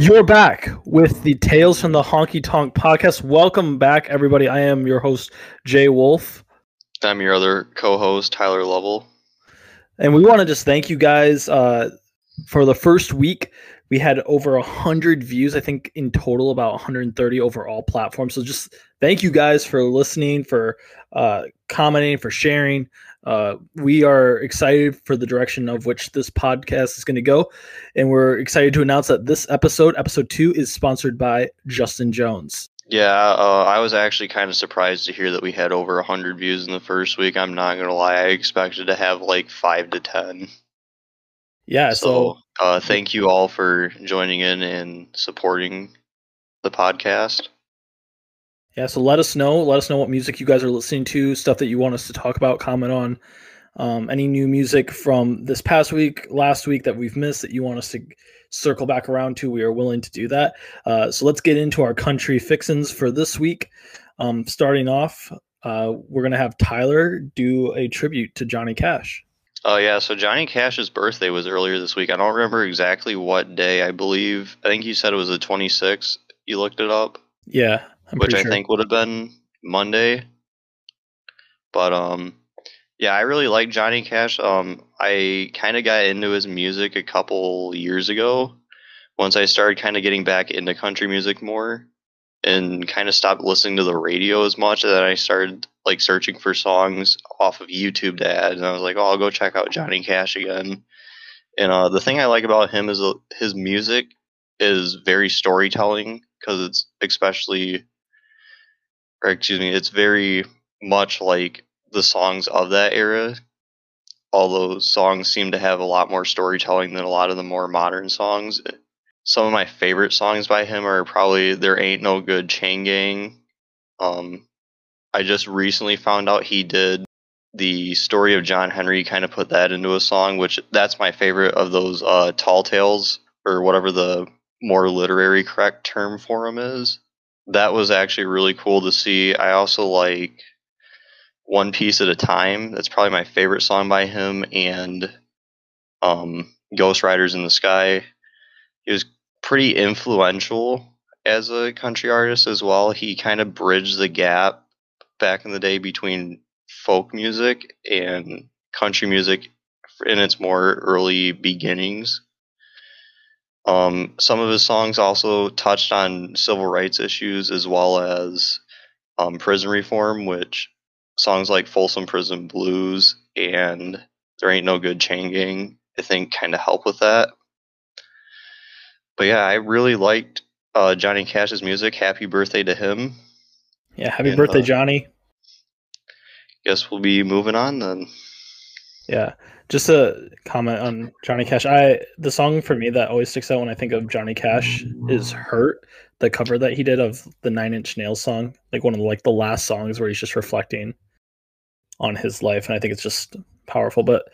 You're back with the Tales from the Honky Tonk podcast. Welcome back, everybody. I am your host, Jay Wolf. I'm your other co host, Tyler Lovell. And we want to just thank you guys uh, for the first week. We had over 100 views, I think in total, about 130 overall platforms. So just thank you guys for listening, for uh, commenting, for sharing. Uh, we are excited for the direction of which this podcast is going to go. And we're excited to announce that this episode, episode two, is sponsored by Justin Jones. Yeah, uh, I was actually kind of surprised to hear that we had over 100 views in the first week. I'm not going to lie. I expected to have like 5 to 10. Yeah, so, so uh, thank you all for joining in and supporting the podcast. Yeah, so let us know. Let us know what music you guys are listening to, stuff that you want us to talk about, comment on. Um, any new music from this past week, last week that we've missed that you want us to circle back around to, we are willing to do that. Uh, so let's get into our country fixins for this week. Um, starting off, uh, we're going to have Tyler do a tribute to Johnny Cash. Oh, yeah. So Johnny Cash's birthday was earlier this week. I don't remember exactly what day. I believe, I think you said it was the 26th. You looked it up? Yeah. I'm which I sure. think would have been Monday. But um, yeah, I really like Johnny Cash. Um, I kind of got into his music a couple years ago. Once I started kind of getting back into country music more, and kind of stopped listening to the radio as much, that I started like searching for songs off of YouTube to add, and I was like, oh, I'll go check out Johnny Cash again. And uh, the thing I like about him is uh, his music is very storytelling because it's especially or excuse me, it's very much like the songs of that era. Although songs seem to have a lot more storytelling than a lot of the more modern songs. Some of my favorite songs by him are probably "There Ain't No Good Chain Gang." Um, I just recently found out he did the story of John Henry. Kind of put that into a song, which that's my favorite of those uh, tall tales or whatever the more literary correct term for them is that was actually really cool to see. I also like One Piece at a Time. That's probably my favorite song by him, and um, Ghost Riders in the Sky. He was pretty influential as a country artist as well. He kind of bridged the gap back in the day between folk music and country music in its more early beginnings. Um, some of his songs also touched on civil rights issues as well as um, prison reform, which songs like Folsom Prison Blues and There Ain't No Good Chain Gang, I think, kind of help with that. But yeah, I really liked uh, Johnny Cash's music. Happy birthday to him. Yeah, happy and, birthday, uh, Johnny. Guess we'll be moving on then. Yeah. Just a comment on Johnny Cash. I the song for me that always sticks out when I think of Johnny Cash is "Hurt," the cover that he did of the Nine Inch Nails song, like one of the, like the last songs where he's just reflecting on his life, and I think it's just powerful. But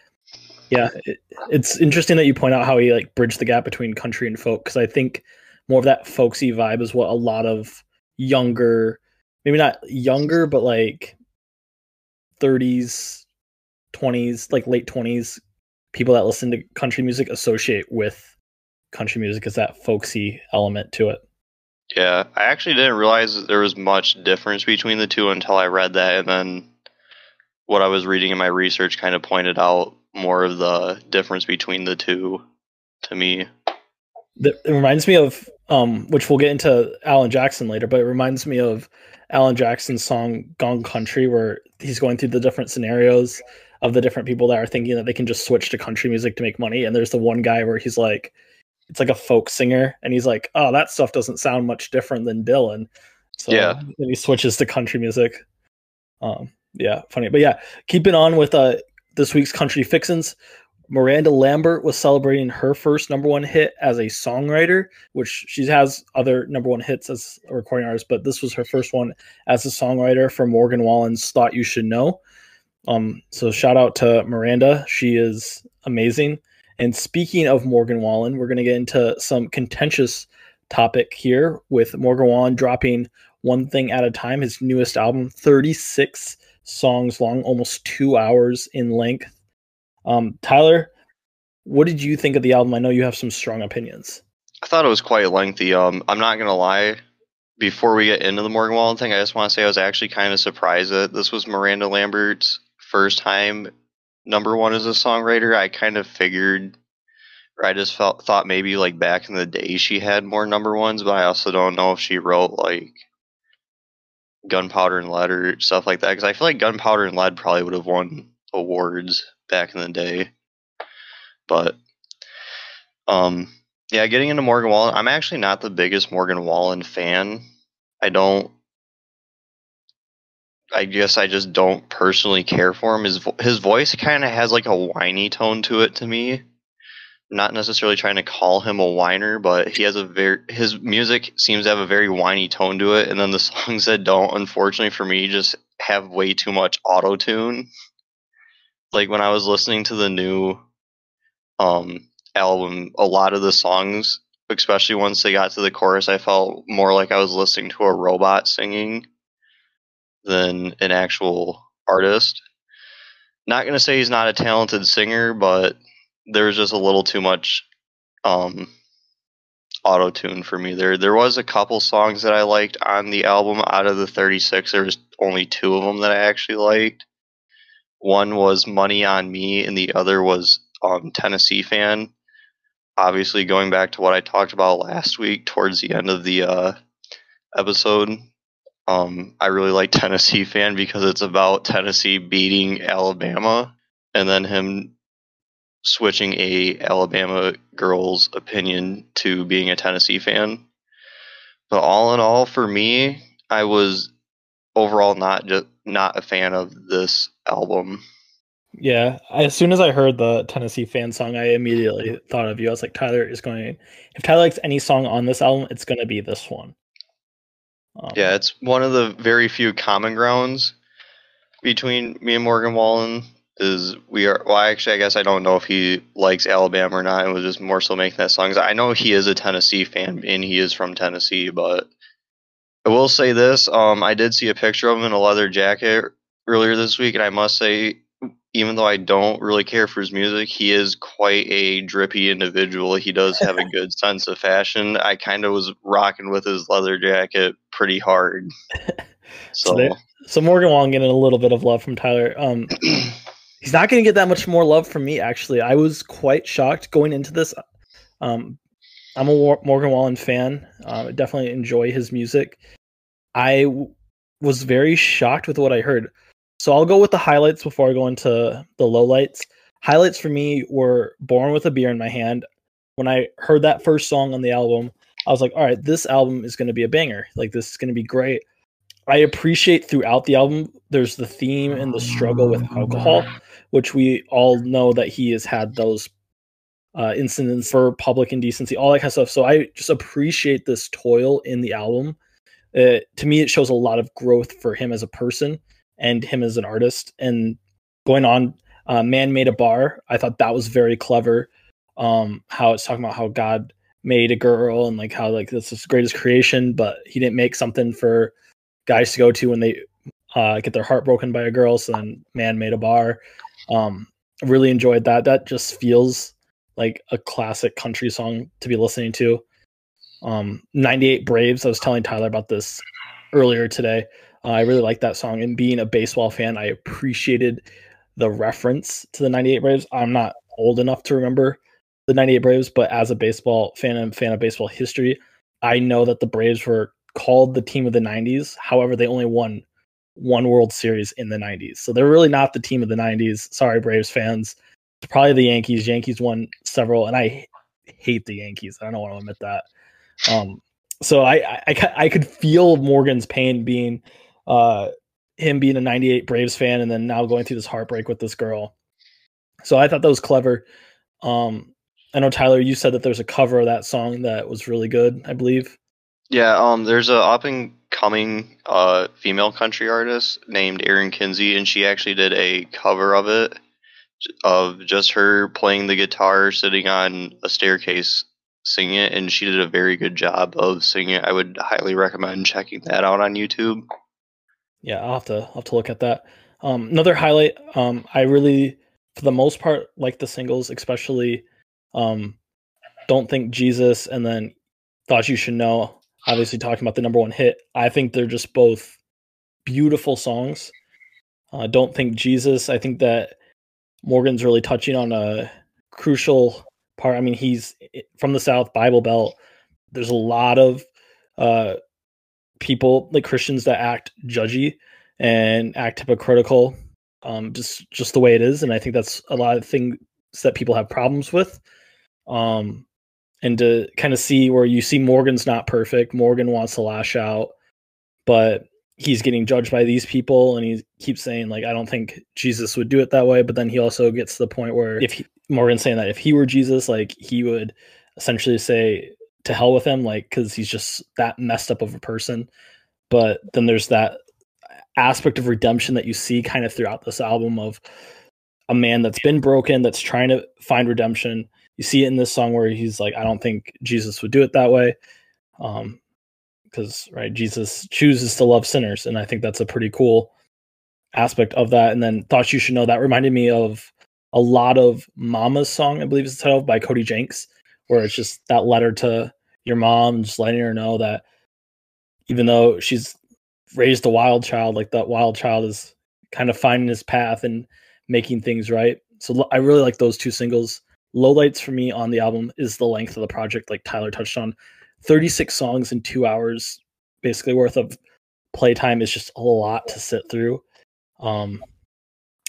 yeah, it, it's interesting that you point out how he like bridged the gap between country and folk because I think more of that folksy vibe is what a lot of younger, maybe not younger, but like 30s 20s, like late 20s, people that listen to country music associate with country music as that folksy element to it. Yeah, I actually didn't realize there was much difference between the two until I read that, and then what I was reading in my research kind of pointed out more of the difference between the two to me. It reminds me of, um, which we'll get into Alan Jackson later, but it reminds me of Alan Jackson's song "Gone Country," where he's going through the different scenarios of the different people that are thinking that they can just switch to country music to make money. And there's the one guy where he's like, it's like a folk singer, and he's like, oh, that stuff doesn't sound much different than Dylan. So yeah. then he switches to country music. Um, yeah, funny. But yeah, keeping on with uh this week's country fixins. Miranda Lambert was celebrating her first number one hit as a songwriter, which she has other number one hits as a recording artist, but this was her first one as a songwriter for Morgan Wallen's Thought You Should Know. Um, so shout out to Miranda. She is amazing. And speaking of Morgan Wallen, we're going to get into some contentious topic here with Morgan Wallen dropping One Thing at a Time, his newest album, 36 songs long, almost two hours in length. Um, Tyler, what did you think of the album? I know you have some strong opinions. I thought it was quite lengthy. Um, I'm not gonna lie. Before we get into the Morgan Wallen thing, I just want to say I was actually kind of surprised that this was Miranda Lambert's first time number one as a songwriter. I kind of figured, or I just felt thought maybe like back in the day she had more number ones, but I also don't know if she wrote like Gunpowder and Lead stuff like that because I feel like Gunpowder and Lead probably would have won awards back in the day. But um, yeah, getting into Morgan Wallen, I'm actually not the biggest Morgan Wallen fan. I don't. I guess I just don't personally care for him. His his voice kind of has like a whiny tone to it to me. not necessarily trying to call him a whiner, but he has a very his music seems to have a very whiny tone to it, and then the songs that don't, unfortunately for me, just have way too much auto tune. Like when I was listening to the new um album, a lot of the songs, especially once they got to the chorus, I felt more like I was listening to a robot singing than an actual artist. Not going to say he's not a talented singer, but there's just a little too much um, auto tune for me. There, there was a couple songs that I liked on the album. Out of the 36, there was only two of them that I actually liked. One was "Money on Me," and the other was um, "Tennessee Fan." obviously going back to what I talked about last week towards the end of the uh, episode, um, I really like Tennessee fan because it's about Tennessee beating Alabama and then him switching a Alabama girl's opinion to being a Tennessee fan. But all in all, for me, I was overall not just not a fan of this album. Yeah, as soon as I heard the Tennessee fan song, I immediately thought of you. I was like, Tyler is going. If Tyler likes any song on this album, it's going to be this one. Um, yeah, it's one of the very few common grounds between me and Morgan Wallen. Is we are well, actually, I guess I don't know if he likes Alabama or not. It was just more so making that song. I know he is a Tennessee fan and he is from Tennessee, but I will say this: um, I did see a picture of him in a leather jacket earlier this week, and I must say even though I don't really care for his music, he is quite a drippy individual. He does have a good sense of fashion. I kind of was rocking with his leather jacket pretty hard. So, so, there, so Morgan Wallen getting a little bit of love from Tyler. Um, he's not going to get that much more love from me. Actually, I was quite shocked going into this. Um, I'm a Morgan Wallen fan. Uh, definitely enjoy his music. I w- was very shocked with what I heard. So I'll go with the highlights before I go into the lowlights. Highlights for me were Born with a Beer in My Hand. When I heard that first song on the album, I was like, all right, this album is going to be a banger. Like, this is going to be great. I appreciate throughout the album, there's the theme and the struggle with alcohol, which we all know that he has had those uh, incidents for public indecency, all that kind of stuff. So I just appreciate this toil in the album. To me, it shows a lot of growth for him as a person and him as an artist. And going on, uh, Man Made a Bar, I thought that was very clever. Um, how it's talking about how God made a girl and like how like this is the greatest creation, but he didn't make something for guys to go to when they uh, get their heart broken by a girl. So then Man Made a Bar. Um, really enjoyed that. That just feels like a classic country song to be listening to. Um, 98 Braves. I was telling Tyler about this earlier today. I really like that song. And being a baseball fan, I appreciated the reference to the 98 Braves. I'm not old enough to remember the 98 Braves, but as a baseball fan and fan of baseball history, I know that the Braves were called the team of the 90s. However, they only won one World Series in the 90s. So they're really not the team of the 90s. Sorry, Braves fans. It's probably the Yankees. Yankees won several, and I hate the Yankees. I don't want to admit that. Um, so I, I, I could feel Morgan's pain being uh, him being a 98 Braves fan and then now going through this heartbreak with this girl. So I thought that was clever. Um, I know Tyler, you said that there's a cover of that song that was really good, I believe. Yeah, um, there's a up and coming uh, female country artist named Erin Kinsey, and she actually did a cover of it of just her playing the guitar, sitting on a staircase, singing it, and she did a very good job of singing it. I would highly recommend checking that out on YouTube yeah, I'll have to I'll have to look at that. Um, another highlight. Um, I really, for the most part, like the singles, especially um, Don't Think Jesus, and then Thought You Should Know, obviously talking about the number one hit. I think they're just both beautiful songs. Uh, Don't Think Jesus, I think that Morgan's really touching on a crucial part. I mean, he's from the South Bible Belt. There's a lot of uh, people, like Christians, that act judgy and act hypocritical, um, just just the way it is. And I think that's a lot of things that people have problems with. Um, and to kind of see where you see Morgan's not perfect. Morgan wants to lash out, but he's getting judged by these people and he keeps saying like i don't think jesus would do it that way but then he also gets to the point where if he, morgan's saying that if he were jesus like he would essentially say to hell with him like because he's just that messed up of a person. But then there's that aspect of redemption that you see kind of throughout this album of a man that's been broken that's trying to find redemption. You see it in this song where he's like i don't think jesus would do it that way um because right jesus chooses to love sinners and i think that's a pretty cool aspect of that. And then thought you should know that reminded me of a lot of mama's song i believe is the title by cody jinks where it's just that letter to your mom just letting her know that even though she's raised a wild child like that wild child is kind of finding his path and making things right. So i really like those two singles. Lowlights for me on the album is the length of the project like tyler touched on. 36 songs in two hours basically worth of playtime is just a lot to sit through. Um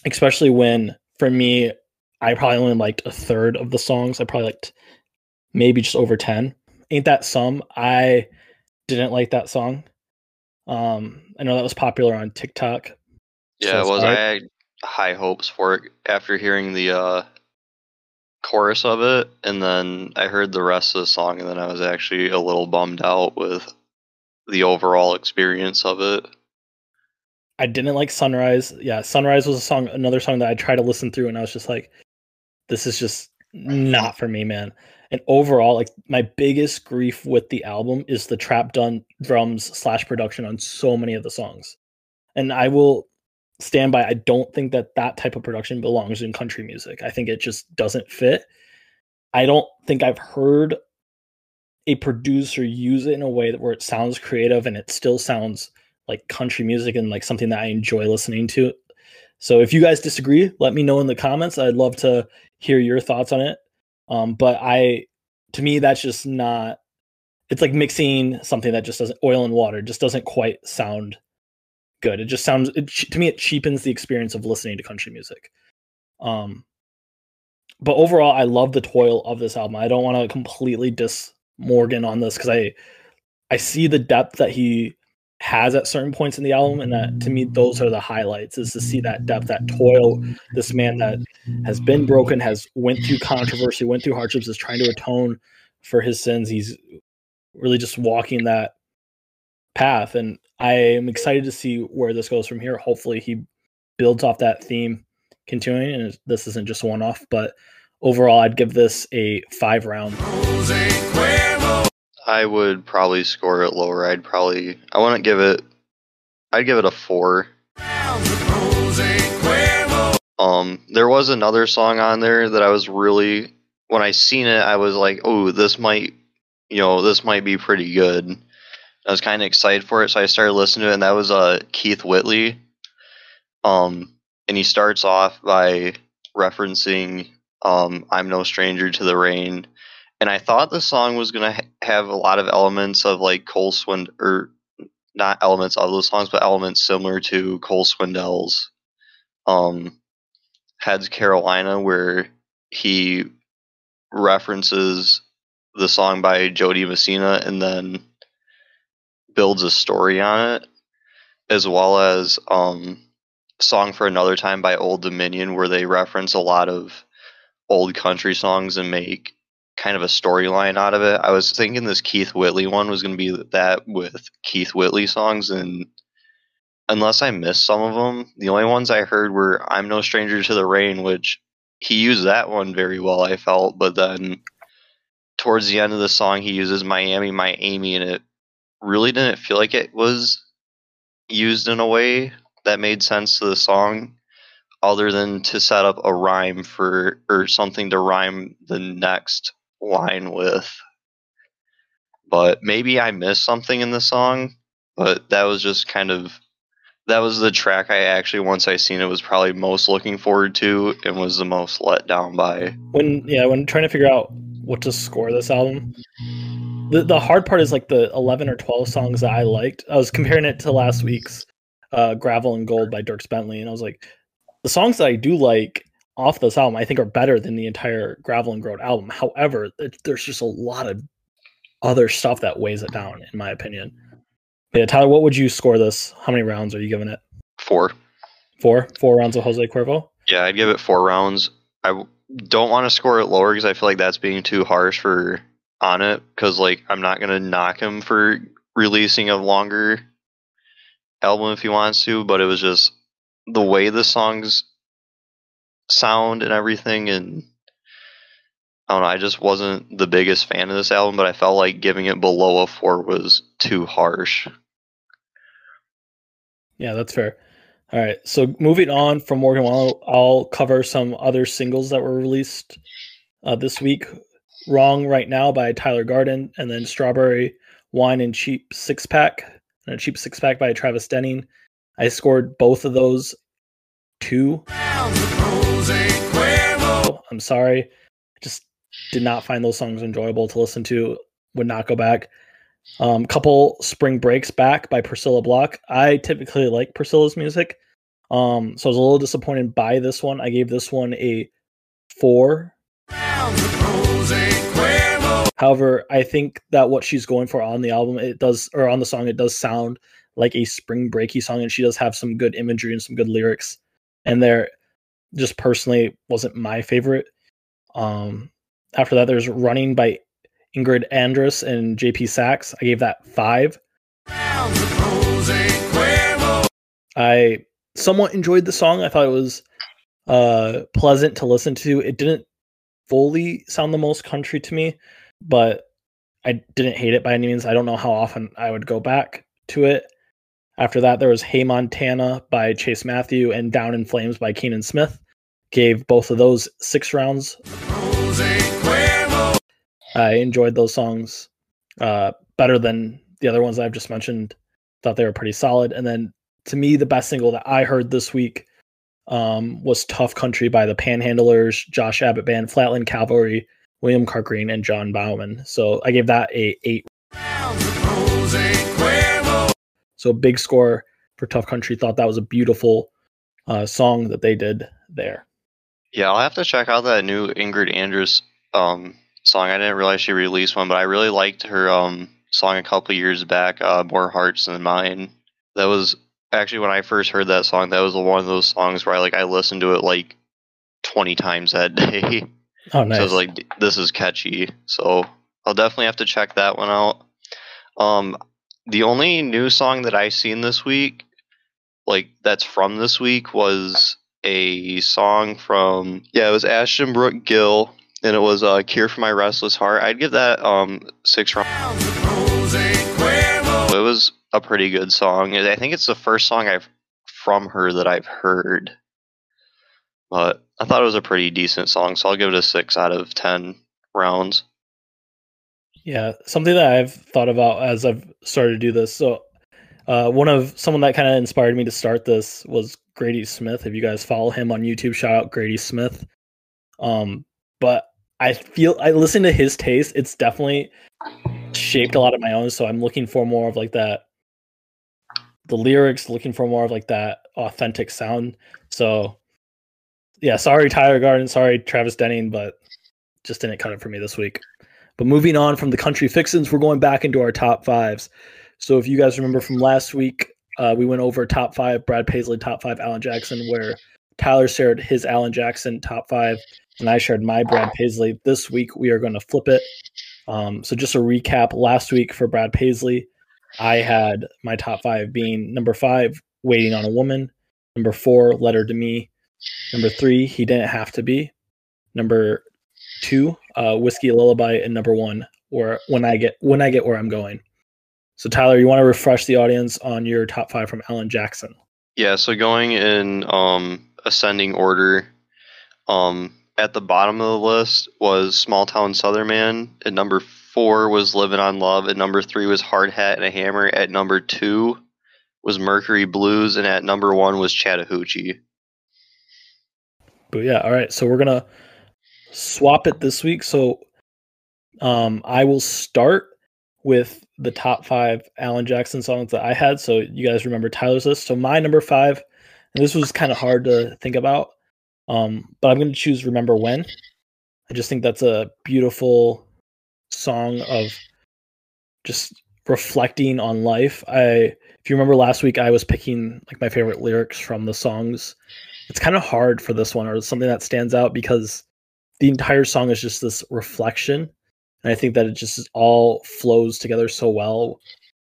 especially when for me i probably only liked a third of the songs. I probably liked maybe just over 10 ain't that some i didn't like that song um i know that was popular on tiktok yeah so it was i had high hopes for it after hearing the uh chorus of it, and then I heard the rest of the song, and then I was actually a little bummed out with the overall experience of it. I didn't like Sunrise. Yeah, Sunrise was a song, another song that I tried to listen through, and I was just like, this is just not for me, man. And overall, like my biggest grief with the album is the trap done drums slash production on so many of the songs. And I will stand by. I don't think that that type of production belongs in country music. I think it just doesn't fit. I don't think I've heard a producer use it in a way that where it sounds creative and it still sounds like country music and like something that I enjoy listening to. So if you guys disagree, let me know in the comments. I'd love to hear your thoughts on it. Um, but I, to me, that's just not. It's like mixing something that just doesn't oil and water just doesn't quite sound good. It just sounds it, to me it cheapens the experience of listening to country music. Um, but overall, I love the toil of this album. I don't want to completely diss Morgan on this because I I see the depth that he has at certain points in the album, and that to me those are the highlights. Is to see that depth, that toil. This man that has been broken, has went through controversy, went through hardships, is trying to atone for his sins. He's really just walking that path, and I am excited to see where this goes from here. Hopefully, he builds off that theme, continuing, and this isn't just one off. But overall, I'd give this a five round. I would probably score it lower. I'd probably I wouldn't give it. I'd give it a four. Um, there was another song on there that I was really when I seen it, I was like, oh, this might, you know, this might be pretty good. I was kind of excited for it, so I started listening to it, and that was uh, Keith Whitley. Um, and he starts off by referencing um, "I'm No Stranger to the Rain," and I thought the song was gonna ha- have a lot of elements of like Cole Swind or not elements of those songs, but elements similar to Cole Swindell's um, "Heads Carolina," where he references the song by Jo Dee Messina and then builds a story on it, as well as um, "Song for Another Time" by Old Dominion, where they reference a lot of old country songs and make kind of a storyline out of it. I was thinking this Keith Whitley one was going to be that with Keith Whitley songs, and unless I missed some of them, the only ones I heard were "I'm No Stranger to the Rain," which he used that one very well. I felt, but then towards the end of the song, he uses "Miami, My Amy," and it really didn't feel like it was used in a way that made sense to the song other than to set up a rhyme for or something to rhyme the next line with. But maybe I missed something in the song, but that was just kind of that was the track I actually once I seen it was probably most looking forward to and was the most let down by. When yeah, when trying to figure out what to score this album, the the hard part is like the eleven or twelve songs that I liked. I was comparing it to last week's uh, "Gravel and Gold" by Dierks Bentley, and I was like, the songs that I do like off this album, I think are better than the entire Gravel and Gold album. However, it, there's just a lot of other stuff that weighs it down, in my opinion. Yeah, Tyler, what would you score this? How many rounds are you giving it? Four. Four? Four rounds of Jose Cuervo? Yeah, I'd give it four rounds. I w- don't want to score it lower because I feel like that's being too harsh for on it. Because like I'm not gonna knock him for releasing a longer album if he wants to, but it was just the way the songs sound and everything, and I don't know. I just wasn't the biggest fan of this album, but I felt like giving it below a four was too harsh. Yeah, that's fair. All right. So moving on from Morgan Wallen, I'll cover some other singles that were released uh, this week. Wrong Right Now by Tyler Garden, and then Strawberry Wine and Cheap Six Pack, and a Cheap Six Pack by Travis Denning. I scored both of those two. I'm sorry. I just did not find those songs enjoyable to listen to. Would not go back. Um, couple spring breaks back by Priscilla Block. I typically like Priscilla's music, um, so I was a little disappointed by this one. I gave this one a four. However, I think that what she's going for on the album, it does, or on the song, it does sound like a spring breaky song, and she does have some good imagery and some good lyrics. And there, just personally, wasn't my favorite. Um, after that, there's Running by Ingrid Andress and JP Saxe. I gave that five. I somewhat enjoyed the song. I thought it was uh, pleasant to listen to. It didn't fully sound the most country to me, but I didn't hate it by any means. I don't know how often I would go back to it. After that, there was Hey Montana by Chase Matthew and Down in Flames by Keenan Smith. Gave both of those six rounds. I enjoyed those songs uh, better than the other ones I've just mentioned. Thought they were pretty solid. And then to me, the best single that I heard this week um, was Tough Country by the Panhandlers, Josh Abbott Band, Flatland Cavalry, William Clark Green, and John Baumann. So I gave that a eight. So big score for Tough Country. Thought that was a beautiful uh, song that they did there. Yeah, I'll have to check out that new Ingrid Andress um, song. I didn't realize she released one, but I really liked her um, song a couple years back, uh, "More Hearts Than Mine." That was actually when I first heard that song. That was one of those songs where I like I listened to it like twenty times that day. Oh, nice. So I was like, "This is catchy." So I'll definitely have to check that one out. Um, the only new song that I seen this week, like that's from this week, was a song from yeah, it was Ashton Brooke Gill and it was uh, "Cure for My Restless Heart." I'd give that um six rounds. It was a pretty good song. I think it's the first song I've from her that I've heard, but I thought it was a pretty decent song, so I'll give it a six out of ten rounds. Yeah, something that I've thought about as I've started to do this. So, uh, one of someone that kind of inspired me to start this was Grady Smith. If you guys follow him on YouTube, shout out Grady Smith. Um, but I feel I listen to his taste. It's definitely shaped a lot of my own. So I'm looking for more of like that, the lyrics, looking for more of like that authentic sound. So yeah, sorry Tyler Garden, sorry Travis Denning, but just didn't cut it for me this week. But moving on from the country fixins, we're going back into our top fives. So if you guys remember from last week, uh, we went over top five, Brad Paisley top five, Alan Jackson, where Tyler shared his Alan Jackson top five and I shared my Brad Paisley. This week we are going to flip it. Um, so just a recap: last week for Brad Paisley, I had my top five being number five, "Waiting on a Woman," number four, "Letter to Me," number three, "He Didn't Have to Be," number two, uh, "Whiskey Lullaby," and number one, "Where When I Get When I Get Where I'm Going." So Tyler, you want to refresh the audience on your top five from Alan Jackson? Yeah. So going in um, ascending order. Um, at the bottom of the list was Small Town Southern Man. At number four was Living on Love. At number three was Hard Hat and a Hammer. At number two was Mercury Blues, and at number one was Chattahoochee. But yeah, all right. So we're gonna swap it this week. So um, I will start with the top five Alan Jackson songs that I had. So you guys remember Tyler's list. So my number five, and this was kind of hard to think about, um, but I'm going to choose "Remember When." I just think that's a beautiful song of just reflecting on life. I, if you remember last week, I was picking like my favorite lyrics from the songs. It's kind of hard for this one or something that stands out because the entire song is just this reflection and I think that it just all flows together so well.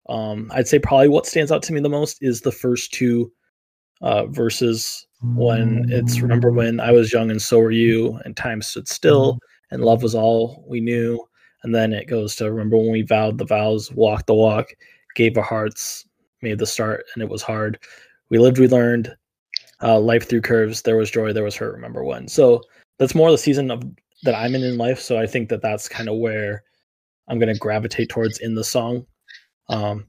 Um, I'd say probably what stands out to me the most is the first two uh, verses when it's remember when I was young and so were you, and time stood still, and love was all we knew. And then it goes to remember when we vowed the vows, walked the walk, gave our hearts, made the start, and it was hard. We lived, we learned. Uh, life through curves. There was joy, there was hurt. Remember when? So that's more the season of that I'm in in life. So I think that that's kind of where I'm going to gravitate towards in the song. Um,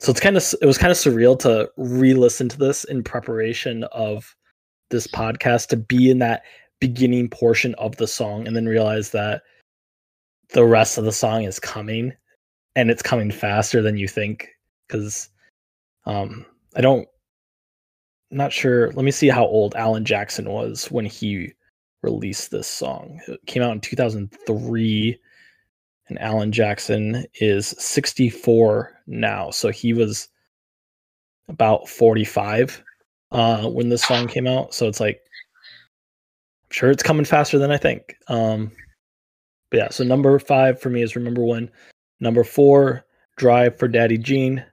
so it's kind of it was kind of surreal to re-listen to this in preparation of this podcast to be in that beginning portion of the song and then realize that the rest of the song is coming and it's coming faster than you think because um I don't not sure let me see how old Alan Jackson was when he released this song. It came out in 2003, and Alan Jackson is 64 now. So he was about 45 uh, when this song came out. So it's like, I'm sure it's coming faster than I think. Um, but yeah, so number five for me is Remember When. Number four, Drive for Daddy Gene.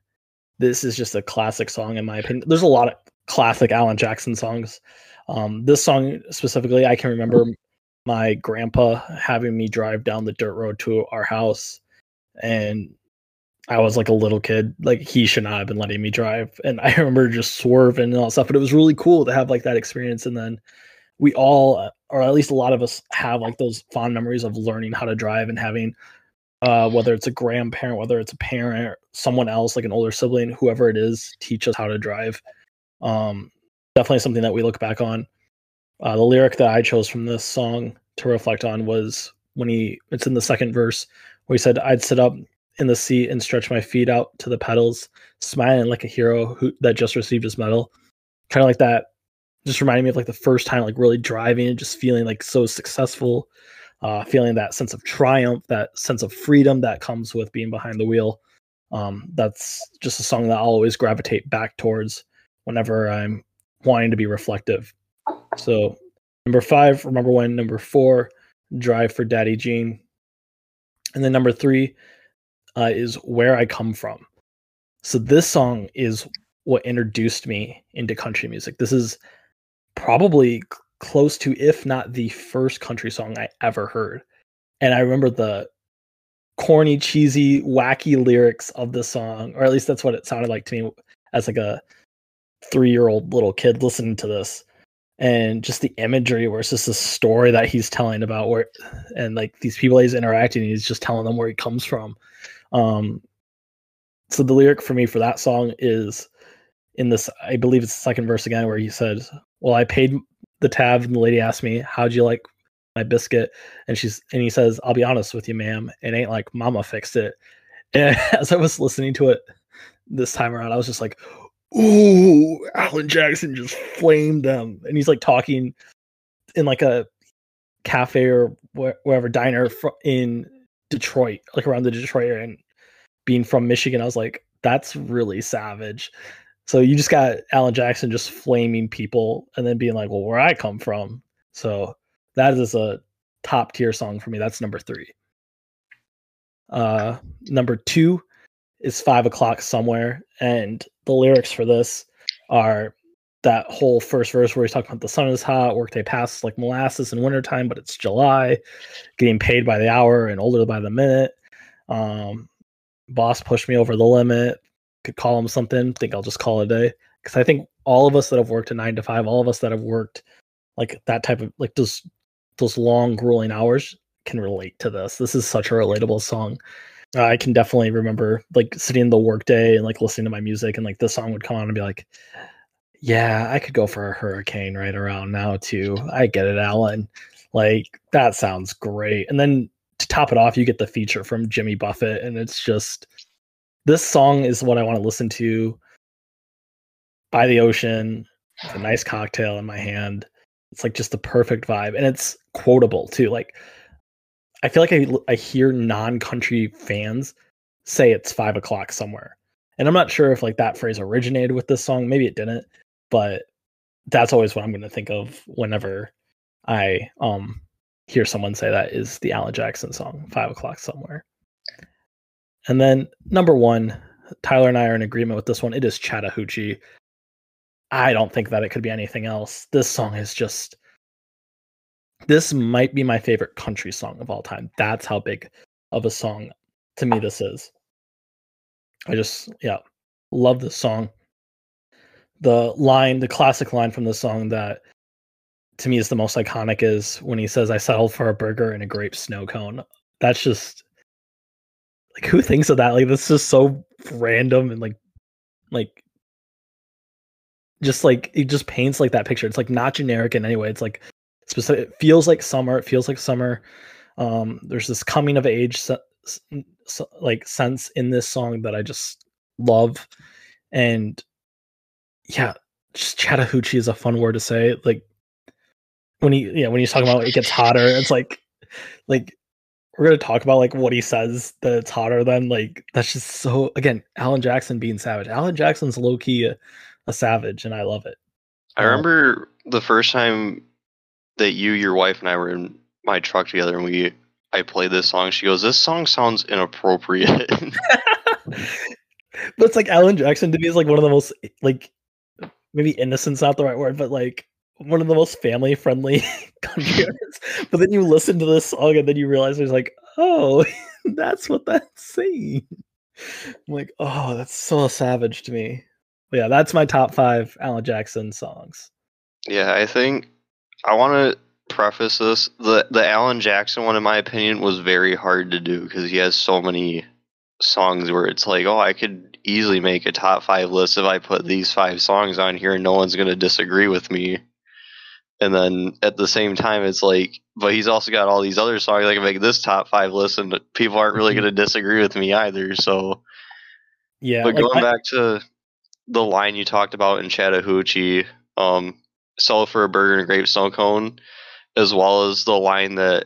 This is just a classic song, in my opinion. There's a lot of classic Alan Jackson songs. Um, this song specifically, I can remember my grandpa having me drive down the dirt road to our house, and I was like a little kid. Like he should not have been letting me drive, and I remember just swerving and all that stuff. But it was really cool to have like that experience. And then we all, or at least a lot of us, have like those fond memories of learning how to drive and having uh, whether it's a grandparent, whether it's a parent, someone else like an older sibling, whoever it is, teach us how to drive. Um, definitely something that we look back on. Uh, the lyric that I chose from this song to reflect on was when he, it's in the second verse, where he said, I'd sit up in the seat and stretch my feet out to the pedals, smiling like a hero who that just received his medal. Kind of like that, just reminding me of like the first time, like really driving and just feeling like so successful, uh, feeling that sense of triumph, that sense of freedom that comes with being behind the wheel. Um, that's just a song that I'll always gravitate back towards whenever I'm wanting to be reflective. So number five, remember when? Number four, drive for Daddy Gene. And then number three uh, is where I come from. So this song is what introduced me into country music. This is probably close to, if not the first country song I ever heard. And I remember the corny, cheesy, wacky lyrics of the song, or at least that's what it sounded like to me as like a three year old little kid listening to this and just the imagery where it's just a story that he's telling about where and like these people he's interacting he's just telling them where he comes from. Um so the lyric for me for that song is in this i believe it's the second verse again where he says well i paid the tab and the lady asked me how'd you like my biscuit and she's and he says i'll be honest with you ma'am it ain't like mama fixed it and as i was listening to it this time around i was just like ooh, Alan Jackson just flamed them. And he's like talking in like a cafe or wherever diner in Detroit, like around the Detroit area. And being from Michigan, I was like, that's really savage. So you just got Alan Jackson just flaming people and then being like, well, where I come from. So that is a top tier song for me. That's number three. Uh, number two is five o'clock somewhere, and the lyrics for this are that whole first verse where he's talking about the sun is hot, workday passes like molasses in wintertime, but it's July, getting paid by the hour and older by the minute. Um, boss pushed me over the limit. Could call him something. Think I'll just call it a day because I think all of us that have worked a nine to five, all of us that have worked like that type of like those those long grueling hours can relate to this. This is such a relatable song. Uh, I can definitely remember like sitting in the workday and like listening to my music and like the song would come on and be like, yeah, I could go for a hurricane right around now too. I get it, Alan. Like that sounds great. And then to top it off, you get the feature from Jimmy Buffett, and it's just this song is what I want to listen to by the ocean, with a nice cocktail in my hand. It's like just the perfect vibe, and it's quotable too. Like I feel like I I hear non-country fans say it's five o'clock somewhere, and I'm not sure if like that phrase originated with this song. Maybe it didn't, but that's always what I'm going to think of whenever I um hear someone say that is the Alan Jackson song, Five O'Clock Somewhere. And then number one, Tyler and I are in agreement with this one. It is Chattahoochee. I don't think that it could be anything else. This song is just this might be my favorite country song of all time. That's how big of a song to me ah. this is. I just yeah, love this song. The line, the classic line from the song that to me is the most iconic is when he says, I settled for a burger and a grape snow cone. That's just like who thinks of that? Like this is so random and like like just like it just paints like that picture. It's like not generic in any way. It's like specific. It feels like summer. It feels like summer. Um, there's this coming of age se- se- like sense in this song that I just love, and yeah, just Chattahoochee is a fun word to say. Like when he yeah when he's talking about it gets hotter it's like like we're gonna talk about like what he says that it's hotter than like that's just so again alan jackson being savage alan jackson's low-key a, a savage and i love it I Um, remember the first time that you, your wife, and I were in my truck together, and we I played this song. She goes, "This song sounds inappropriate." but it's like alan jackson to me is like one of the most like maybe innocent's not the right word but like one of the most family friendly country artists but then you listen to this song and then you realize there's like oh that's what that's saying i'm like oh that's so savage to me but yeah that's my top five alan jackson songs yeah, I think I want to preface this. the The Alan Jackson one, in my opinion, was very hard to do because he has so many songs where it's like, oh, I could easily make a top five list if I put these five songs on here, and no one's gonna disagree with me. And then at the same time, it's like, but he's also got all these other songs. I can make this top five list, and people aren't really Mhm. going to disagree with me either. So, yeah but like, going I- back to the line you talked about in Chattahoochee, um, sell for a burger and a grape snow cone, as well as the line that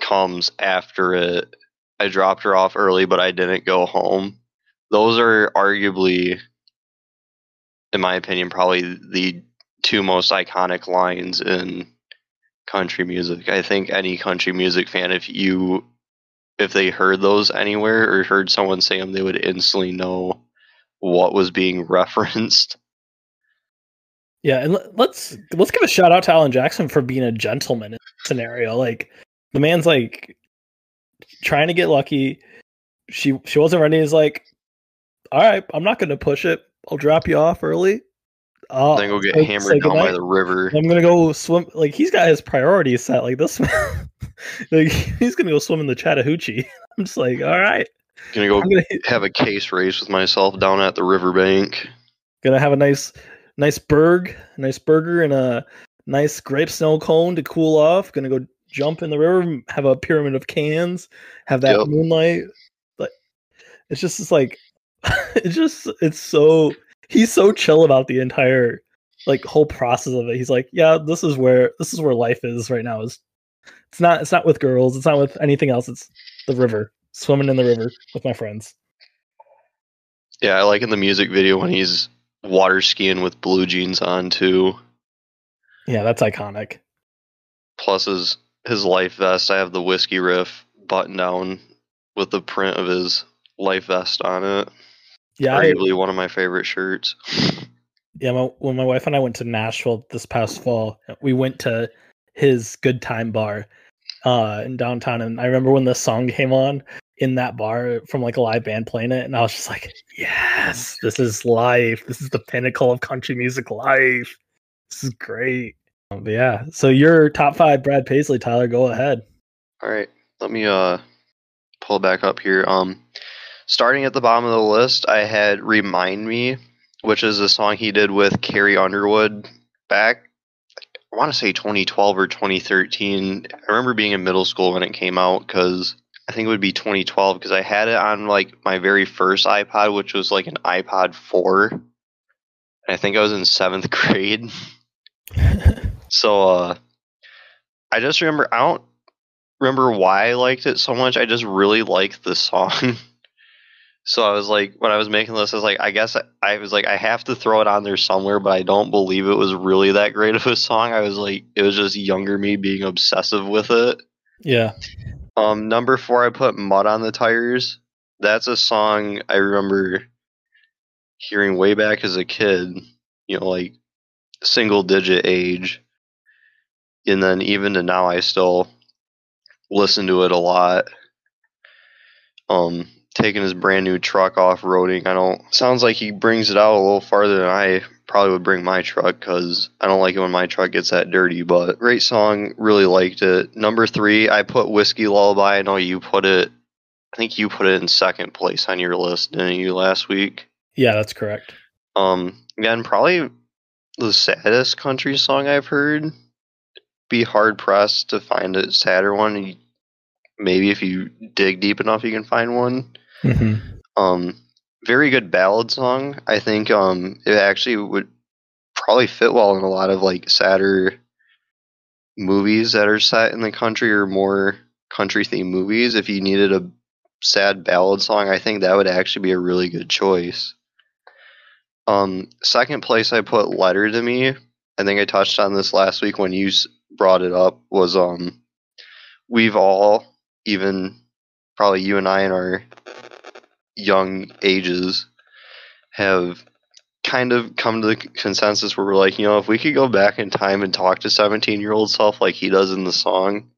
comes after it. I dropped her off early, but I didn't go home. Those are arguably, in my opinion, probably the two most iconic lines in country music. I think any country music fan, if you if they heard those anywhere or heard someone say them, they would instantly know what was being referenced. Yeah, and let- let's let's give a shout out to Alan Jackson for being a gentleman in this scenario. Like the man's like trying to get lucky. She she wasn't ready. He's like, all right, I'm not going to push it. I'll drop you off early. I'll then go get hammered down by the river. I'm gonna go swim. Like he's got his priorities set. Like this, like he's gonna go swim in the Chattahoochee. I'm just like, all right, Gonna go gonna have a case race with myself down at the riverbank. gonna have a nice nice burg, nice burger, and a nice grape snow cone to cool off. Gonna go jump in the river, have a pyramid of cans, have that Yep. moonlight. Like it's just it's like it's just it's so he's so chill about the entire like whole process of it. He's like, yeah, this is where this is where life is right now. Is it's not it's not with girls, it's not with anything else. It's the river, swimming in the river with my friends. Yeah, I like in the music video when he's water skiing with blue jeans on too. Yeah, that's iconic. Plus his his life vest. I have the whiskey riff button down with the print of his life vest on it. Yeah, I, Arguably one of my favorite shirts. yeah. My, when my wife and I went to Nashville this past fall, we went to his Good Time Bar uh, in downtown, and I remember when the song came on in that bar from like a live band playing it, and I was just like, "Yes, this is life. This is the pinnacle of country music life. This is great." But yeah, so your top five Brad Paisley, Tyler, go ahead. All right, let me uh pull back up here. Um, starting at the bottom of the list, I had "Remind Me," which is a song he did with Carrie Underwood back. I want to say 2012 or 2013. I remember being in middle school when it came out because I think it would be 2012 because I had it on like my very first iPod, which was like an iPod 4. And I think I was in seventh grade. so uh, I just remember I don't remember why I liked it so much. I just really liked the song. so I was like, when I was making this, I was like, I guess I, I was like, I have to throw it on there somewhere, but I don't believe it was really that great of a song. I was like, it was just younger me being obsessive with it. Yeah. Um, number four, I put "Mud on the Tires." That's a song I remember hearing way back as a kid. You know, like single digit age, and then even to now, I still listen to it a lot. Um, taking his brand new truck off roading. I don't. Sounds like he brings it out a little farther than I probably would bring my truck because I don't like it when my truck gets that dirty. But great song, really liked it. Number three, I put Whiskey Lullaby. I know you put it. I think you put it in second place on your list, didn't you, last week? Yeah, that's correct. Um, again, probably the saddest country song I've heard. Be hard pressed to find a sadder one. Maybe if you dig deep enough, you can find one. Mm-hmm. Um, very good ballad song. I think um, it actually would probably fit well in a lot of like sadder movies that are set in the country or more country themed movies. If you needed a sad ballad song, I think that would actually be a really good choice. Um, second place, I put "Letter to Me." I think I touched on this last week when you brought it up. Was um, we've all, even probably you and I in our young ages, have kind of come to the consensus where we're like, you know, if we could go back in time and talk to 17 year old self like he does in the song,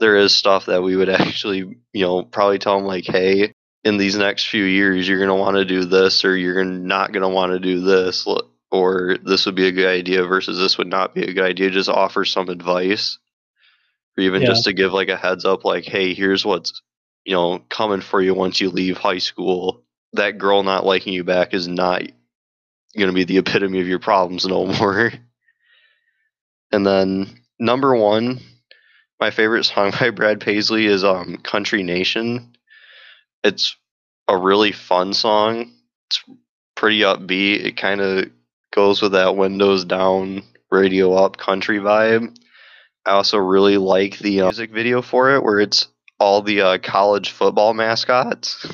there is stuff that we would actually, you know, probably tell him like, hey, in these next few years, you're going to want to do this or you're not going to want to do this or this would be a good idea versus this would not be a good idea. Just offer some advice or even yeah. just to give like a heads up, like, hey, here's what's, you know, coming for you once you leave high school. That girl not liking you back is not going to be the epitome of your problems no more. and then number one, my favorite song by Brad Paisley is um, Country Nation it's a really fun song. It's pretty upbeat. It kind of goes with that windows down, radio up country vibe. I also really like the uh, music video for it, where it's all the uh, college football mascots,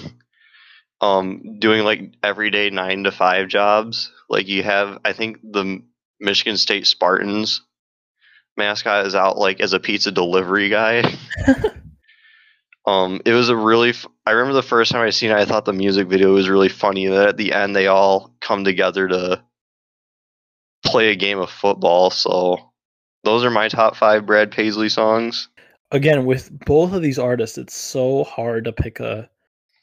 um, doing like everyday nine to five jobs. Like you have, I think the Michigan State Spartans mascot is out like as a pizza delivery guy. Um, it was a really. F- I remember the first time I seen it, I thought the music video was really funny. That at the end they all come together to play a game of football. So those are my top five Brad Paisley songs. Again, with both of these artists, it's so hard to pick a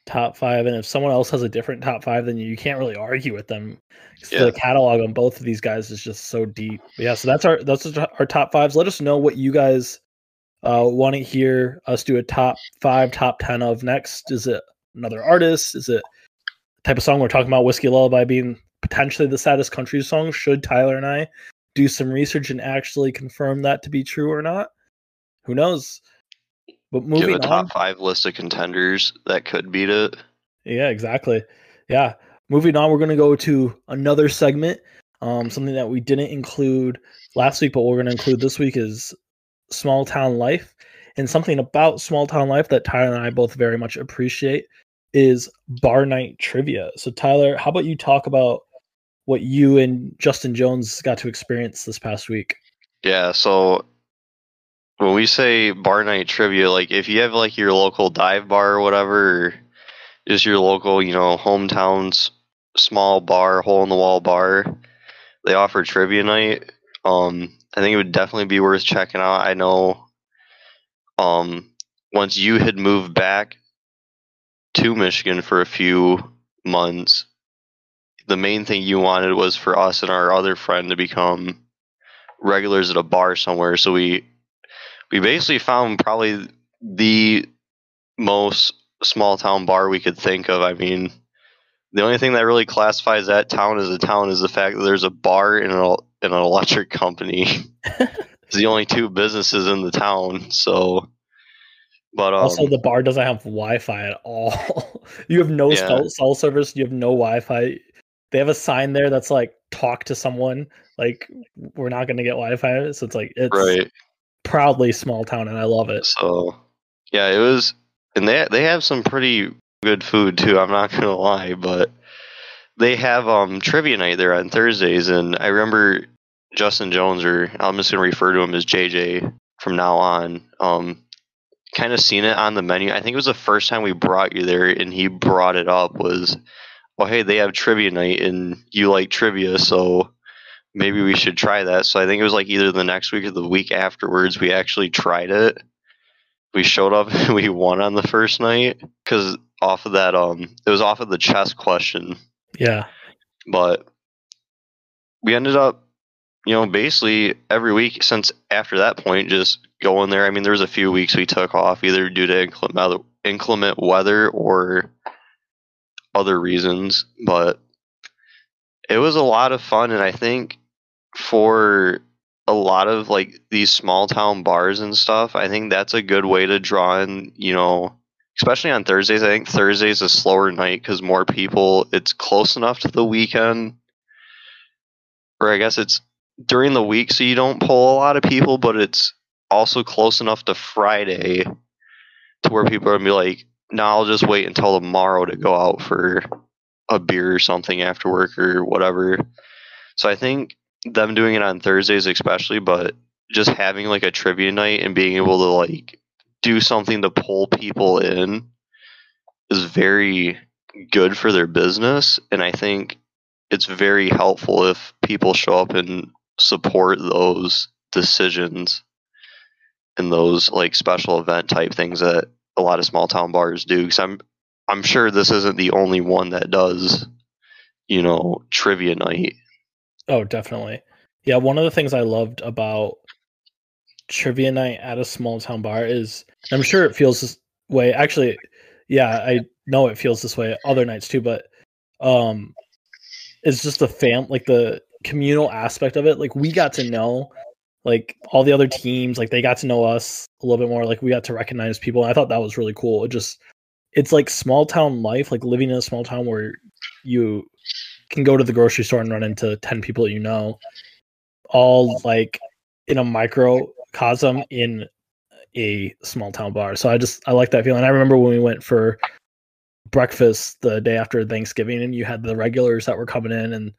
top five, and if someone else has a different top five, then you you can't really argue with them. Yeah. The catalog on both of these guys is just so deep. But yeah, so that's our that's our top fives. Let us know what you guys uh, want to hear us do a top five, top ten of next? Is it another artist? Is it type of song we're talking about? Whiskey Lullaby being potentially the saddest country song. Should Tyler and I do some research and actually confirm that to be true or not? Who knows? But moving Give a top on, five list of contenders that could beat it. Yeah, exactly. Yeah. Moving on, we're going to go to another segment. Um, something that we didn't include last week, but we're going to include this week is small town life. And something about small town life that Tyler and I both very much appreciate is bar night trivia. So, Tyler, how about you talk about what you and Justin Jones got to experience this past week? Yeah. So, when we say bar night trivia, like if you have like your local dive bar or whatever, or just your local, you know, hometown's small bar, hole in the wall bar, they offer trivia night. Um, I think it would definitely be worth checking out. I know um, once you had moved back to Michigan for a few months, the main thing you wanted was for us and our other friend to become regulars at a bar somewhere. So we we basically found probably the most small town bar we could think of. I mean, the only thing that really classifies that town as a town is the fact that there's a bar and an, and an electric company. it's the only two businesses in the town. So, but um, also the bar doesn't have Wi-Fi at all. you have no Yeah. cell, cell service. You have no Wi-Fi. They have a sign there that's like "talk to someone." Like we're not going to get Wi-Fi, so it's like it's right. Proudly small town, and I love it. So, yeah, it was, and they they have some pretty good food too. I'm not gonna lie, but they have um trivia night there on Thursdays, and I remember Justin Jones, or I'm just gonna refer to him as JJ from now on. Um, kind of seen it on the menu. I think it was the first time we brought you there, and he brought it up. Was, well, hey, they have trivia night, and you like trivia, so maybe we should try that. So I think it was like either the next week or the week afterwards. We actually tried it. We showed up and we won on the first night because off of that, um, it was off of the chess question Yeah, but we ended up, you know, basically every week since after that point, just going there. I mean, there was a few weeks we took off either due to inclement, inclement weather or other reasons, but it was a lot of fun. And I think for a lot of like these small town bars and stuff, I think that's a good way to draw in, you know, especially on Thursdays. I think Thursday's is a slower night because more people. It's close enough to the weekend, or I guess it's during the week, so you don't pull a lot of people, but it's also close enough to Friday to where people are gonna be like, "No, I'll just wait until tomorrow to go out for a beer or something after work or whatever." So I think them doing it on Thursdays, especially, but just having like a trivia night and being able to like do something to pull people in is very good for their business and i think it's very helpful if people show up and support those decisions and those like special event type things that a lot of small town bars do because i'm i'm sure this isn't the only one that does you know trivia night Oh, definitely. Yeah, one of the things I loved about trivia night at a small town bar is I'm sure it feels this way. Actually, yeah, I know it feels this way other nights too, but um it's just the fam like the communal aspect of it. Like we got to know like all the other teams, like they got to know us a little bit more, like we got to recognize people. And I thought that was really cool. It just it's like small town life, like living in a small town where you can go to the grocery store and run into 10 people you know. All like in a microcosm in a small town bar. So i just i like that feeling. I remember when we went for breakfast the day after thanksgiving and you had the regulars that were coming in and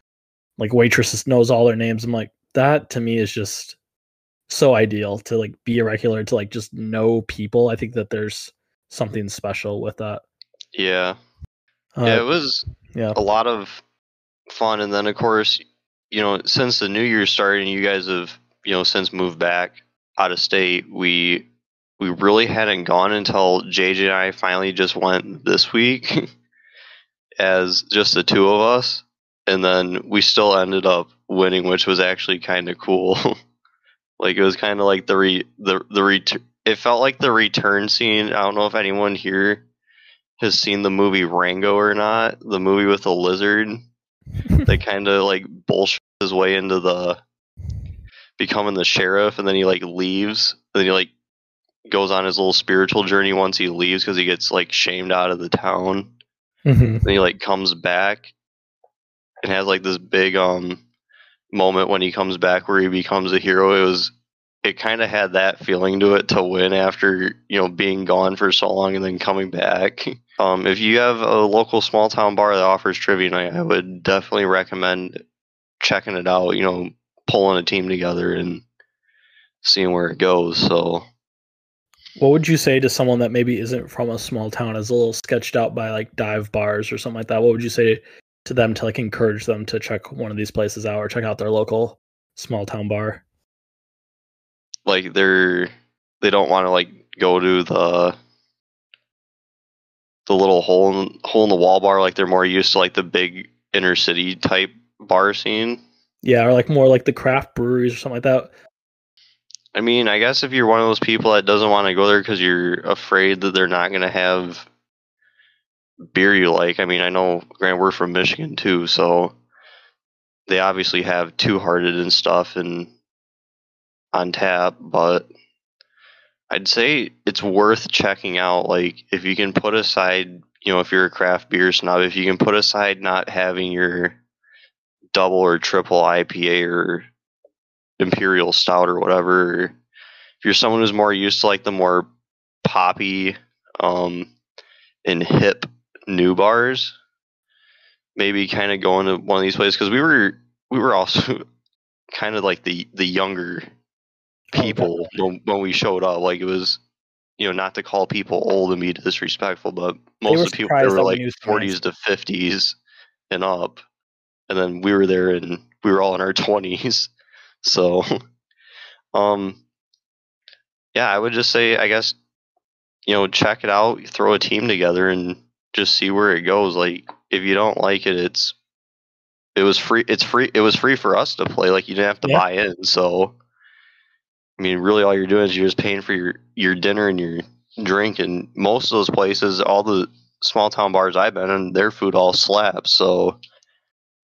like waitresses knows all their names. I'm like that to me is just so ideal to like be a regular to like just know people. I think that there's something special with that. Yeah. Uh, yeah it was yeah. a lot of fun. And then of course you know since the new year started and you guys have you know since moved back out of state we we really hadn't gone until jj and i finally just went this week as just the two of us. And then we still ended up winning which was actually kind of cool. Like it was kind of like the re the the ret- it felt like the return scene. I don't know if anyone here has seen the movie rango or not the movie with the lizard that kind of like bullshit his way into the becoming the sheriff and then he like leaves and then he like goes on his little spiritual journey once he leaves because he gets like shamed out of the town Mhm. then he like comes back and has like this big um moment when he comes back where he becomes a hero it was it kind of had that feeling to it to win after you know being gone for so long and then coming back um if you have a local small town bar that offers trivia night i would definitely recommend checking it out you know pulling a team together and seeing where it goes so What would you say to someone that maybe isn't from a small town, is a little sketched out by like dive bars or something like that? What would you say to them to like encourage them to check one of these places out or check out their local small town bar? Like they're they don't want to like go to the the little hole in hole in the wall bar like they're more used to like the big inner city type bar scene Yeah, or like more like the craft breweries or something like that. I mean, I guess if you're one of those people that doesn't want to go there because you're afraid that they're not going to have beer you like. I mean, I know, Grant, we're from Michigan too, so they obviously have Two Hearted and stuff and on tap, but I'd say it's worth checking out. Like, if you can put aside, you know, if you're a craft beer snob, if you can put aside not having your double or triple IPA or imperial stout or whatever, if you're someone who's more used to like the more poppy um, and hip new bars, maybe kind of going to one of these places because we were we were also kind of like the the younger people when, when we showed up. Like it was, you know, not to call people old and be disrespectful, but most of the people there were like forties to fifties and up, and then we were there and we were all in our twenties. So, um, yeah, I would just say, I guess, you know, check it out, throw a team together, and just see where it goes. Like, if you don't like it, it's it was free. It's free. It was free for us to play. Like, you didn't have to yeah. buy in. So, I mean, really, all you're doing is you're just paying for your your dinner and your drink. And most of those places, all the small town bars I've been in, their food all slaps. So,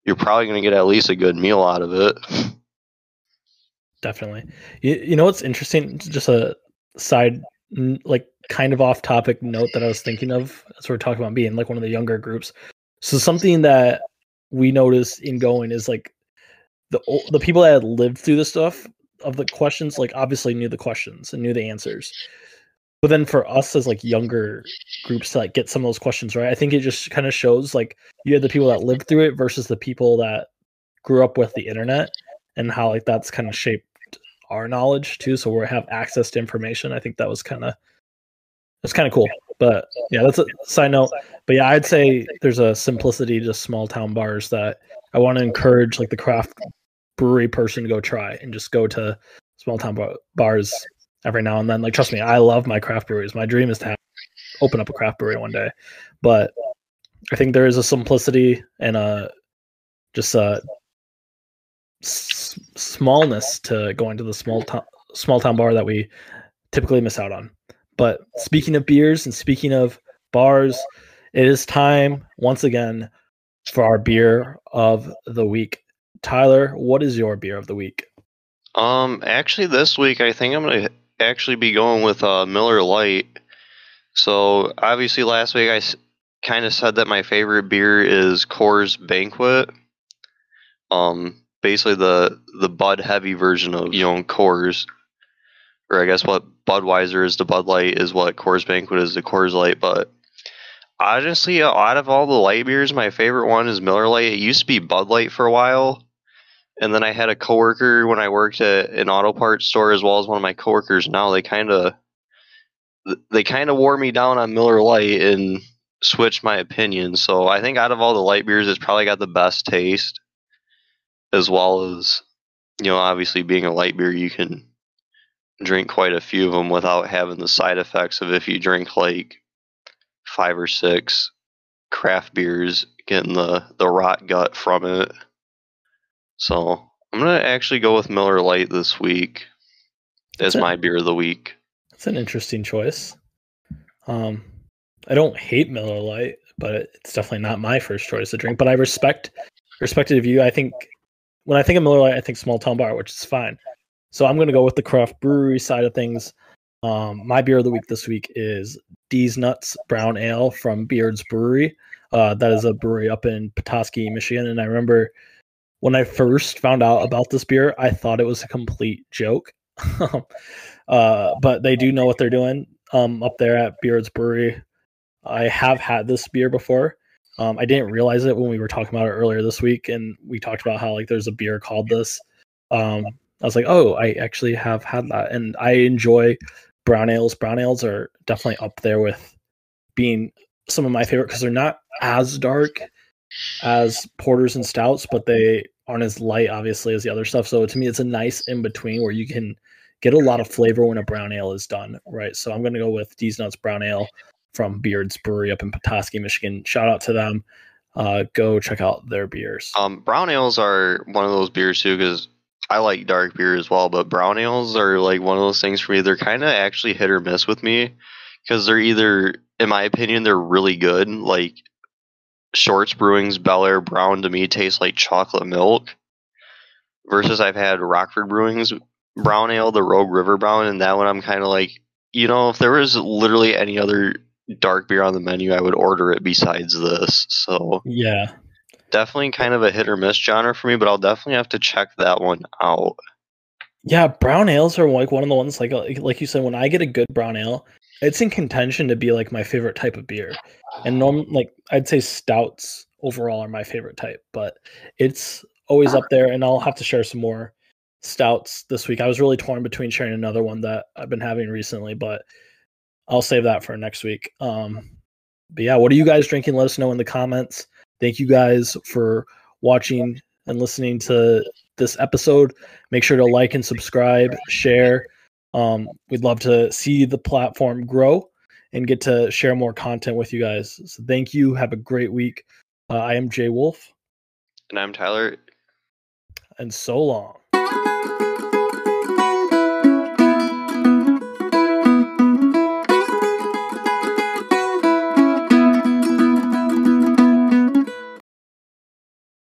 you're probably going to get at least a good meal out of it. definitely. You, you know what's interesting? Just a side, like kind of off topic note that I was thinking of as we're talking about being like one of the younger groups. So something that we noticed in going is like the the people that had lived through this stuff of the questions, like obviously knew the questions and knew the answers. But then for us as like younger groups to like get some of those questions right, I think it just kind of shows like you had the people that lived through it versus the people that grew up with the internet and how like that's kind of shaped our knowledge too so we have access to information. I think that was kind of that's kind of cool. But yeah that's a side note. But yeah i'd say there's a simplicity to small town bars that i want to encourage like the craft brewery person to go try and just go to small town bar- bars every now and then like trust me i love my craft breweries my dream is to have open up a craft brewery one day but i think there is a simplicity and a just a s- smallness to going to the small town small town bar that we typically miss out on. But speaking of beers and speaking of bars, it is time once again for our beer of the week. Tyler, what is your beer of the week? Um, actually, this week I think I'm gonna actually be going with uh, Miller Lite. So obviously, last week I s- kind of said that my favorite beer is Coors Banquet. Um, basically the the Bud heavy version of you know Coors, or I guess what Budweiser is the Bud Light is what Coors Banquet is the Coors Light. But honestly, out of all the light beers, my favorite one is Miller Lite. It used to be Bud Light for a while, and then I had a coworker when I worked at an auto parts store, as well as one of my coworkers now. They kind of they kind of wore me down on Miller Lite and switched my opinion. So I think out of all the light beers, it's probably got the best taste as well as you know obviously being a light beer you can drink quite a few of them without having the side effects of if you drink like five or six craft beers getting the the rot gut from it so i'm gonna actually go with miller lite this week as my beer of the week that's an interesting choice um i don't hate miller lite but it's definitely not my first choice to drink but i respect respected of you i think when I think of Miller Lite, I think small town bar, which is fine. So I'm going to go with the craft brewery side of things. Um, my beer of the week this week is D's Nuts Brown Ale from Beard's Brewery. Uh, that is a brewery up in Petoskey, Michigan. And I remember when I first found out about this beer, I thought it was a complete joke. uh, but they do know what they're doing um, up there at Beard's Brewery. I have had this beer before. Um, I didn't realize it when we were talking about it earlier this week, and we talked about how like there's a beer called this. Um, I was like, oh, I actually have had that, and I enjoy brown ales. Brown ales are definitely up there with being some of my favorite because they're not as dark as porters and stouts, but they aren't as light, obviously, as the other stuff. So to me, it's a nice in between where you can get a lot of flavor when a brown ale is done, right? So I'm going to go with D's Nuts Brown Ale from Beard's Brewery up in Petoskey, Michigan. Shout out to them. uh, go check out their beers. Um, brown ales are one of those beers too, because I like dark beer as well. But brown ales are like one of those things for me. They're kind of actually hit or miss with me, because they're either, in my opinion, they're really good. Like Shorts Brewing's Bellaire Brown to me tastes like chocolate milk. Versus I've had Rockford Brewing's brown ale, the Rogue River Brown, and that one I'm kind of like, you know, if there was literally any other dark beer on the menu, I would order it besides this. So yeah, definitely kind of a hit or miss genre for me, but I'll definitely have to check that one out. Yeah, brown ales are like one of the ones like like you said. When I get a good brown ale, it's in contention to be like my favorite type of beer. And norm like I'd say stouts overall are my favorite type, but it's always up there. And I'll have to share some more stouts this week. I was really torn between sharing another one that I've been having recently, but I'll save that for next week. Um, but yeah, what are you guys drinking? Let us know in the comments. Thank you guys for watching and listening to this episode. Make sure to like and subscribe, share. Um, we'd love to see the platform grow and get to share more content with you guys. So thank you. Have a great week. Uh, I am JWolf. And I'm Tyler. And so long.